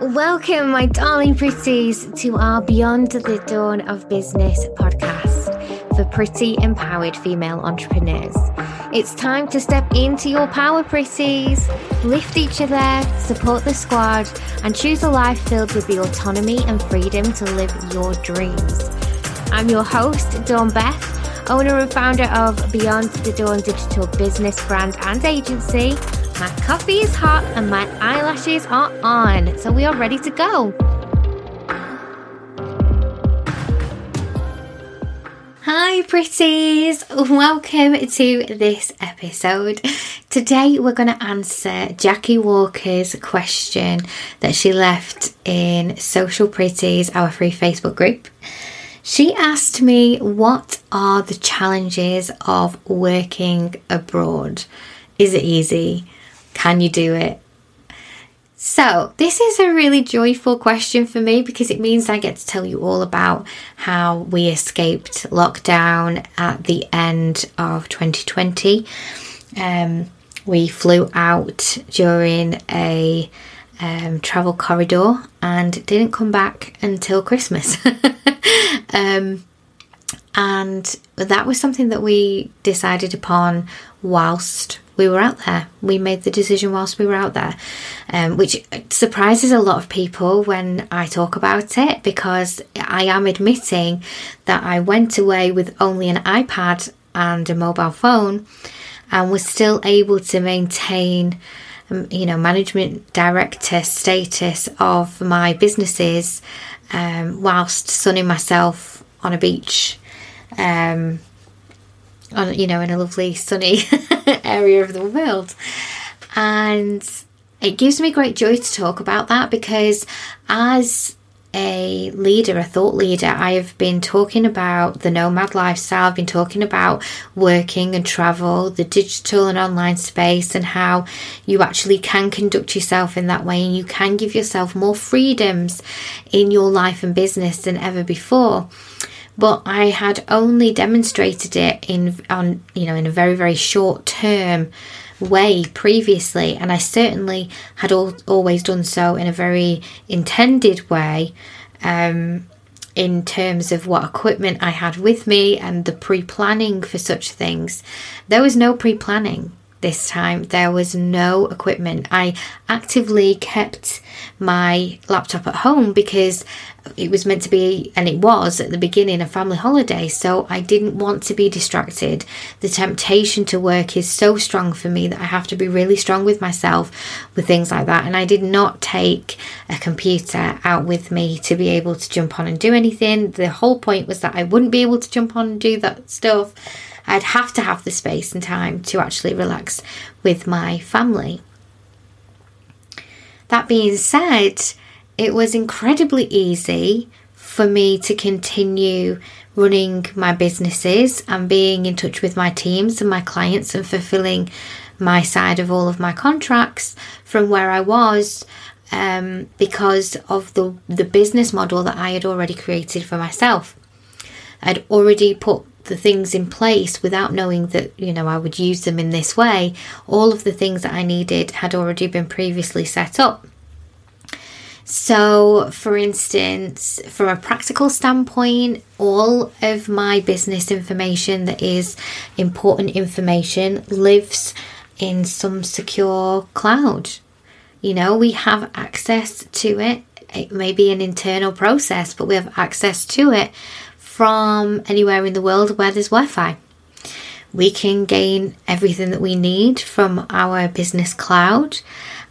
Welcome, my darling pretties, to our Beyond the Dawn of Business podcast for pretty empowered female entrepreneurs. It's time to step into your power, pretties. Lift each other, support the squad, and choose a life filled with the autonomy and freedom to live your dreams. I'm your host, Dawn Beth, owner and founder of Beyond the Dawn digital business brand and agency my coffee is hot and my eyelashes are on, so we are ready to go. Hi, pretties! Welcome to this episode. Today, we're going to answer Jackie Walker's question that she left in Social Pretties, our free Facebook group. She asked me, What are the challenges of working abroad? Is it easy? Can you do it? So, this is a really joyful question for me because it means I get to tell you all about how we escaped lockdown at the end of 2020. Um, we flew out during a um, travel corridor and didn't come back until Christmas. um, and that was something that we decided upon whilst we were out there. We made the decision whilst we were out there, um, which surprises a lot of people when I talk about it because I am admitting that I went away with only an iPad and a mobile phone and was still able to maintain um, you know management director status of my businesses um, whilst sunning myself on a beach um, on you know in a lovely sunny area of the world and it gives me great joy to talk about that because as a leader, a thought leader, I have been talking about the nomad lifestyle. I've been talking about working and travel, the digital and online space, and how you actually can conduct yourself in that way and you can give yourself more freedoms in your life and business than ever before but I had only demonstrated it in on you know in a very very short term way previously and I certainly had al- always done so in a very intended way um, in terms of what equipment I had with me and the pre-planning for such things. There was no pre-planning this time there was no equipment I actively kept my laptop at home because it was meant to be, and it was at the beginning, a family holiday. So I didn't want to be distracted. The temptation to work is so strong for me that I have to be really strong with myself with things like that. And I did not take a computer out with me to be able to jump on and do anything. The whole point was that I wouldn't be able to jump on and do that stuff. I'd have to have the space and time to actually relax with my family. That being said, it was incredibly easy for me to continue running my businesses and being in touch with my teams and my clients and fulfilling my side of all of my contracts from where I was um, because of the the business model that I had already created for myself. I'd already put the things in place without knowing that you know I would use them in this way. All of the things that I needed had already been previously set up. So, for instance, from a practical standpoint, all of my business information that is important information lives in some secure cloud. You know, we have access to it. It may be an internal process, but we have access to it from anywhere in the world where there's Wi Fi. We can gain everything that we need from our business cloud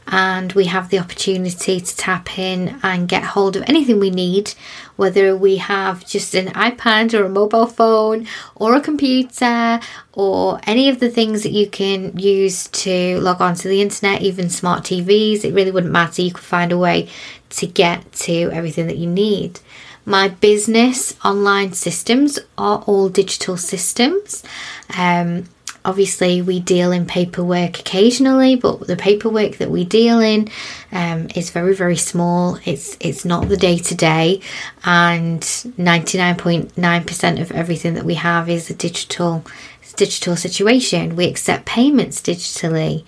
and we have the opportunity to tap in and get hold of anything we need, whether we have just an iPad or a mobile phone or a computer or any of the things that you can use to log on to the internet, even smart TVs. It really wouldn't matter, you could find a way to get to everything that you need. My business online systems are all digital systems. Um, Obviously, we deal in paperwork occasionally, but the paperwork that we deal in um, is very, very small. It's it's not the day to day, and ninety nine point nine percent of everything that we have is a digital digital situation. We accept payments digitally.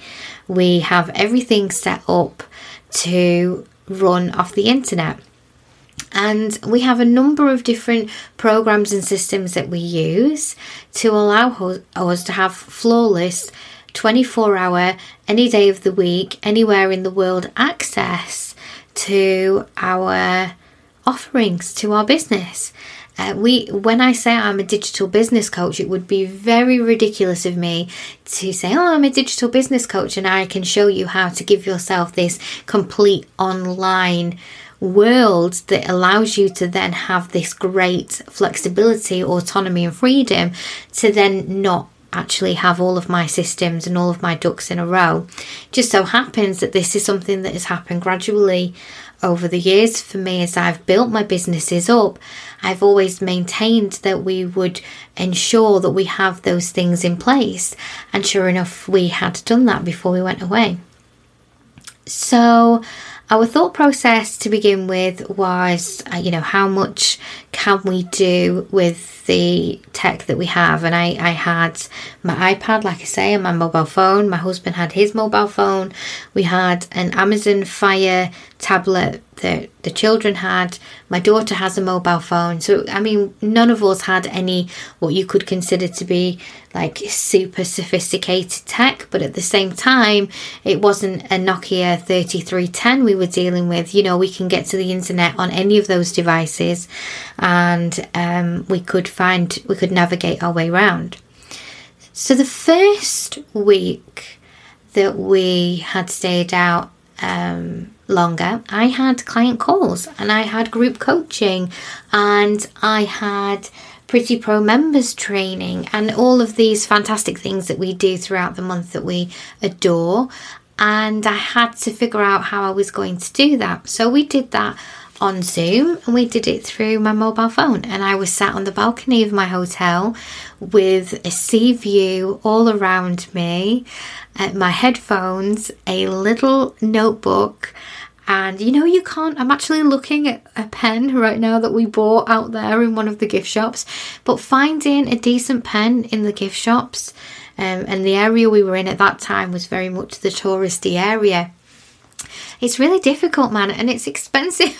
We have everything set up to run off the internet. And we have a number of different programs and systems that we use to allow us to have flawless 24 hour, any day of the week, anywhere in the world access to our offerings, to our business. Uh, we, when I say I'm a digital business coach, it would be very ridiculous of me to say, "Oh, I'm a digital business coach," and I can show you how to give yourself this complete online world that allows you to then have this great flexibility, autonomy, and freedom to then not actually have all of my systems and all of my ducks in a row. just so happens that this is something that has happened gradually over the years for me as I've built my businesses up. I've always maintained that we would ensure that we have those things in place, and sure enough, we had done that before we went away. So, our thought process to begin with was, uh, you know, how much can we do with the tech that we have? And I, I had my iPad, like I say, and my mobile phone. My husband had his mobile phone. We had an Amazon Fire tablet that the children had. My daughter has a mobile phone. So, I mean, none of us had any what you could consider to be like super sophisticated tech, but at the same time, it wasn't a Nokia 3310 we were dealing with. You know, we can get to the internet on any of those devices and um, we could find, we could navigate our way around. So, the first week that we had stayed out um, longer, I had client calls and I had group coaching and I had Pretty Pro members training and all of these fantastic things that we do throughout the month that we adore. And I had to figure out how I was going to do that. So we did that on Zoom and we did it through my mobile phone. And I was sat on the balcony of my hotel with a sea view all around me, uh, my headphones, a little notebook. And you know, you can't. I'm actually looking at a pen right now that we bought out there in one of the gift shops. But finding a decent pen in the gift shops, um, and the area we were in at that time was very much the touristy area it's really difficult, man, and it's expensive.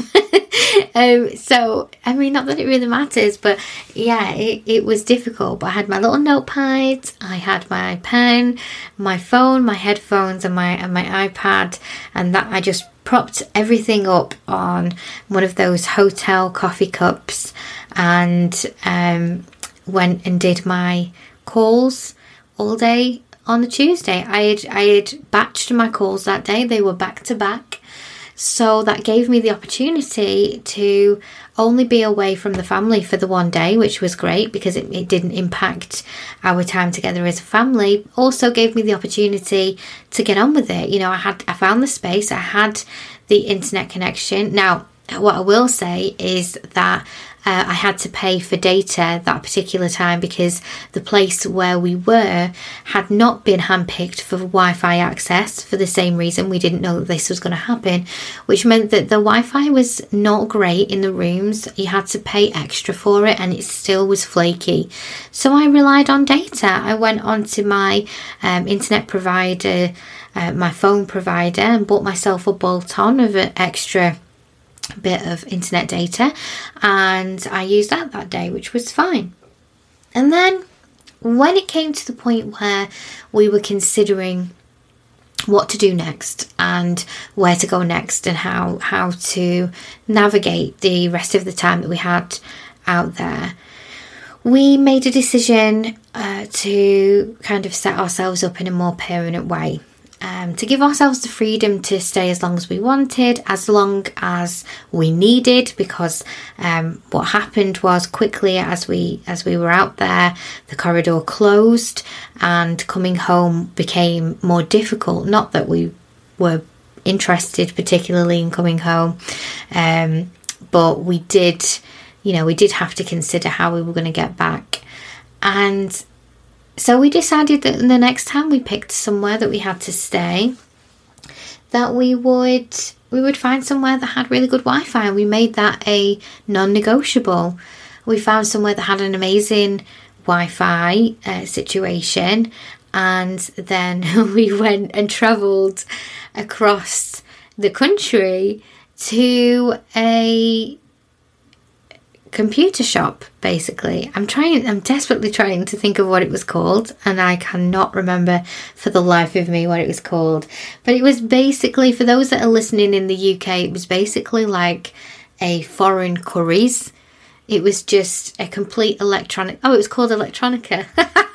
um, so, I mean, not that it really matters, but yeah, it, it was difficult. But I had my little notepad, I had my pen, my phone, my headphones, and my and my iPad, and that I just propped everything up on one of those hotel coffee cups and um, went and did my calls all day on the Tuesday. I had I had batched my calls that day. They were back to back. So that gave me the opportunity to only be away from the family for the one day, which was great because it, it didn't impact our time together as a family. Also gave me the opportunity to get on with it. You know, I had I found the space, I had the internet connection. Now, what I will say is that uh, I had to pay for data that particular time because the place where we were had not been handpicked for Wi Fi access for the same reason we didn't know that this was going to happen, which meant that the Wi Fi was not great in the rooms. You had to pay extra for it and it still was flaky. So I relied on data. I went onto my um, internet provider, uh, my phone provider, and bought myself a bolt on of an extra bit of internet data and I used that that day, which was fine. And then when it came to the point where we were considering what to do next and where to go next and how how to navigate the rest of the time that we had out there we made a decision uh, to kind of set ourselves up in a more permanent way um, to give ourselves the freedom to stay as long as we wanted, as long as we needed, because um, what happened was quickly as we as we were out there, the corridor closed, and coming home became more difficult. Not that we were interested particularly in coming home, um, but we did, you know, we did have to consider how we were going to get back, and so we decided that the next time we picked somewhere that we had to stay, that we would we would find somewhere that had really good Wi-Fi, and we made that a non-negotiable. We found somewhere that had an amazing Wi-Fi uh, situation, and then we went and travelled across the country to a computer shop basically. I'm trying i'm desperately trying to think of what it was called and i cannot remember for the life of me what it was called. But it was basically for those that are listening in the uk it was basically like a foreign Currys it was just a complete electronic oh it was called electronica.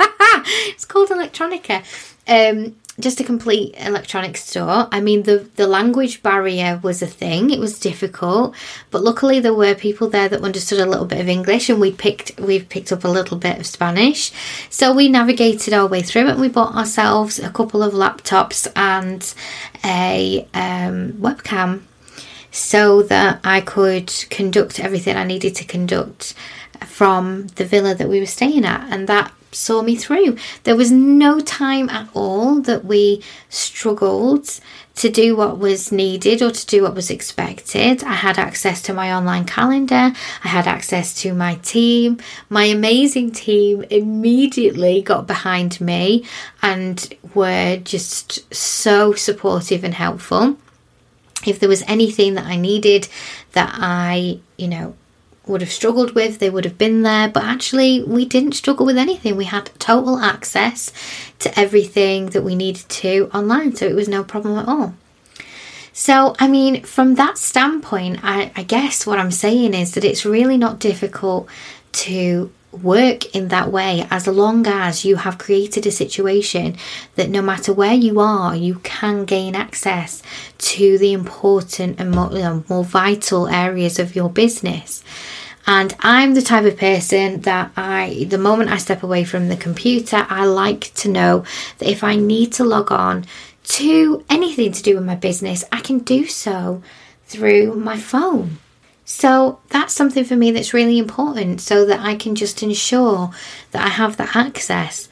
It's called electronica. Um just a complete electronic store. I mean, the the language barrier was a thing; it was difficult, but luckily there were people there that understood a little bit of English, and we picked we've picked up a little bit of Spanish. So we navigated our way through and we bought ourselves a couple of laptops and a um, webcam, so that I could conduct everything I needed to conduct from the villa that we were staying at, and that saw me through. There was no time at all that we struggled to do what was needed or to do what was expected. I had access to my online calendar, I had access to my team. My amazing team immediately got behind me and were just so supportive and helpful. If there was anything that I needed that I, you know, would have struggled with, they would have been there. But actually, we didn't struggle with anything. We had total access to everything that we needed to online, so it was no problem at all. So, I mean, from that standpoint, I, I guess what I'm saying is that it's really not difficult to work in that way as long as you have created a situation that no matter where you are, you can gain access to the important and more, you know, more vital areas of your business. And I'm the type of person that I, the moment I step away from the computer, I like to know that if I need to log on to anything to do with my business, I can do so through my phone. So that's something for me that's really important so that I can just ensure that I have that access.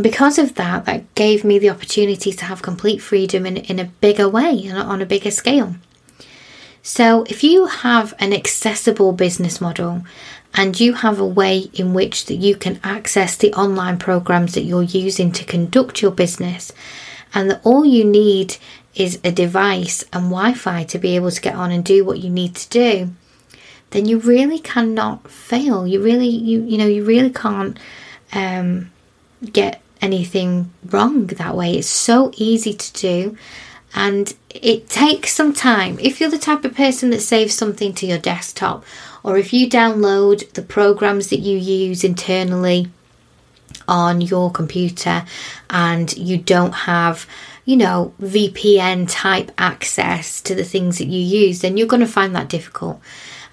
Because of that, that gave me the opportunity to have complete freedom in, in a bigger way and on a bigger scale. So, if you have an accessible business model and you have a way in which that you can access the online programs that you're using to conduct your business and that all you need is a device and Wi-Fi to be able to get on and do what you need to do, then you really cannot fail. You really you you know you really can't um, get anything wrong that way. It's so easy to do and it takes some time. If you're the type of person that saves something to your desktop, or if you download the programs that you use internally on your computer and you don't have, you know, VPN type access to the things that you use, then you're going to find that difficult.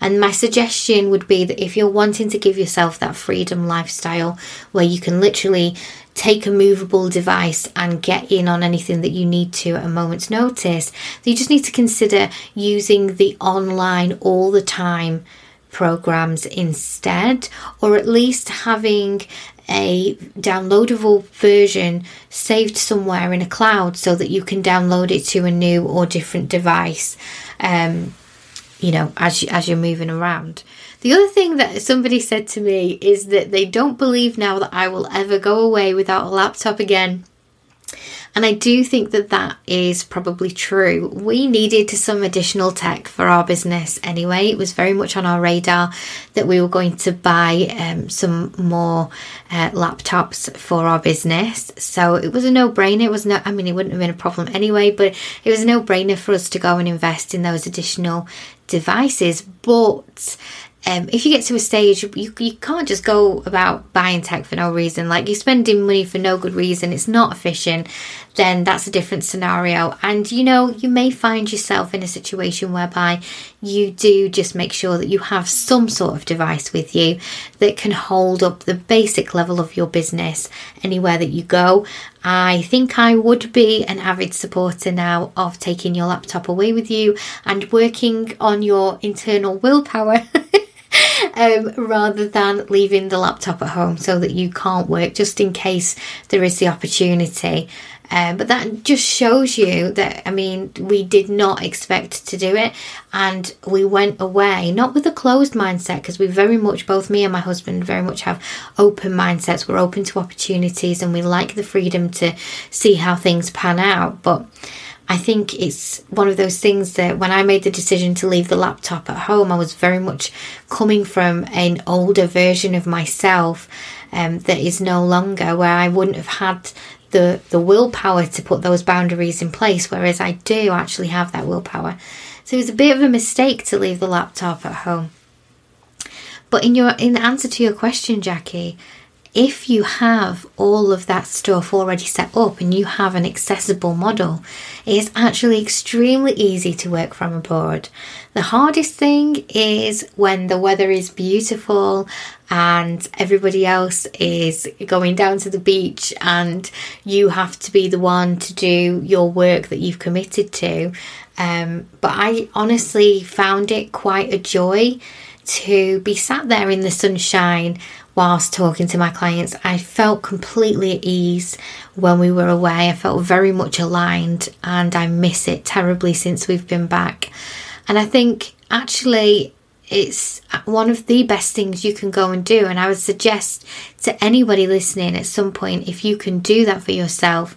And my suggestion would be that if you're wanting to give yourself that freedom lifestyle where you can literally take a movable device and get in on anything that you need to at a moment's notice, you just need to consider using the online all the time programs instead, or at least having a downloadable version saved somewhere in a cloud so that you can download it to a new or different device. Um, you know, as as you're moving around. The other thing that somebody said to me is that they don't believe now that I will ever go away without a laptop again. And I do think that that is probably true. We needed some additional tech for our business anyway. It was very much on our radar that we were going to buy um, some more uh, laptops for our business. So it was a no brainer. It was no, I mean, it wouldn't have been a problem anyway, but it was a no brainer for us to go and invest in those additional devices. But um, if you get to a stage, you, you can't just go about buying tech for no reason. Like you're spending money for no good reason, it's not efficient, then that's a different scenario. And you know, you may find yourself in a situation whereby you do just make sure that you have some sort of device with you that can hold up the basic level of your business anywhere that you go. I think I would be an avid supporter now of taking your laptop away with you and working on your internal willpower. um, rather than leaving the laptop at home so that you can't work just in case there is the opportunity. Um, but that just shows you that, I mean, we did not expect to do it and we went away, not with a closed mindset, because we very much, both me and my husband, very much have open mindsets. We're open to opportunities and we like the freedom to see how things pan out. But I think it's one of those things that when I made the decision to leave the laptop at home, I was very much coming from an older version of myself um, that is no longer where I wouldn't have had the the willpower to put those boundaries in place, whereas I do actually have that willpower. So it was a bit of a mistake to leave the laptop at home. But in your in answer to your question, Jackie, if you have all of that stuff already set up and you have an accessible model, it is actually extremely easy to work from abroad. The hardest thing is when the weather is beautiful and everybody else is going down to the beach and you have to be the one to do your work that you've committed to. Um, but I honestly found it quite a joy to be sat there in the sunshine whilst talking to my clients. I felt completely at ease when we were away. I felt very much aligned and I miss it terribly since we've been back. And I think actually it's one of the best things you can go and do. And I would suggest to anybody listening at some point, if you can do that for yourself,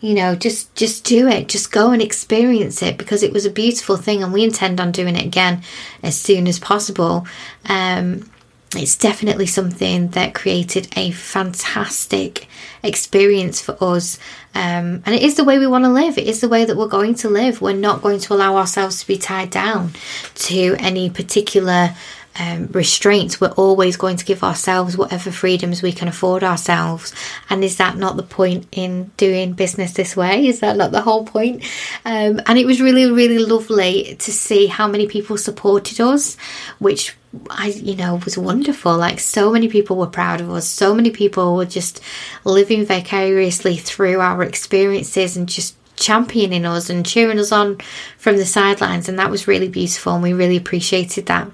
you know just just do it just go and experience it because it was a beautiful thing and we intend on doing it again as soon as possible um, it's definitely something that created a fantastic experience for us. Um, and it is the way we want to live. It is the way that we're going to live. We're not going to allow ourselves to be tied down to any particular um, restraints. We're always going to give ourselves whatever freedoms we can afford ourselves. And is that not the point in doing business this way? Is that not the whole point? Um, and it was really, really lovely to see how many people supported us, which I, you know, was wonderful. Like, so many people were proud of us. So many people were just living vicariously through our experiences and just championing us and cheering us on from the sidelines. And that was really beautiful. And we really appreciated that.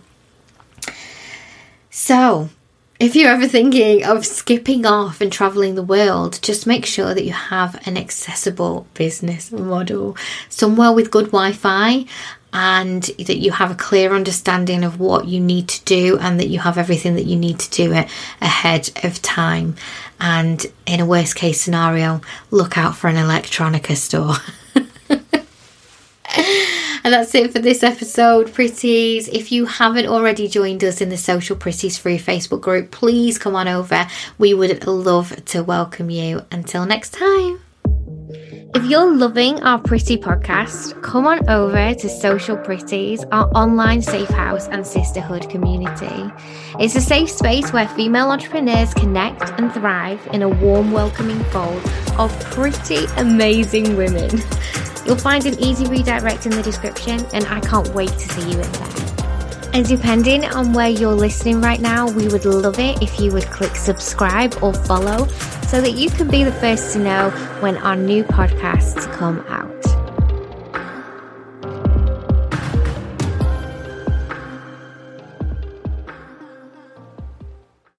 So, if you're ever thinking of skipping off and traveling the world, just make sure that you have an accessible business model, somewhere with good Wi Fi, and that you have a clear understanding of what you need to do and that you have everything that you need to do it ahead of time. And in a worst case scenario, look out for an electronica store. And that's it for this episode, pretties. If you haven't already joined us in the Social Pretties Free Facebook group, please come on over. We would love to welcome you. Until next time. If you're loving our Pretty podcast, come on over to Social Pretties, our online safe house and sisterhood community. It's a safe space where female entrepreneurs connect and thrive in a warm, welcoming fold of pretty amazing women. You'll find an easy redirect in the description, and I can't wait to see you in there. And depending on where you're listening right now, we would love it if you would click subscribe or follow so that you can be the first to know when our new podcasts come out.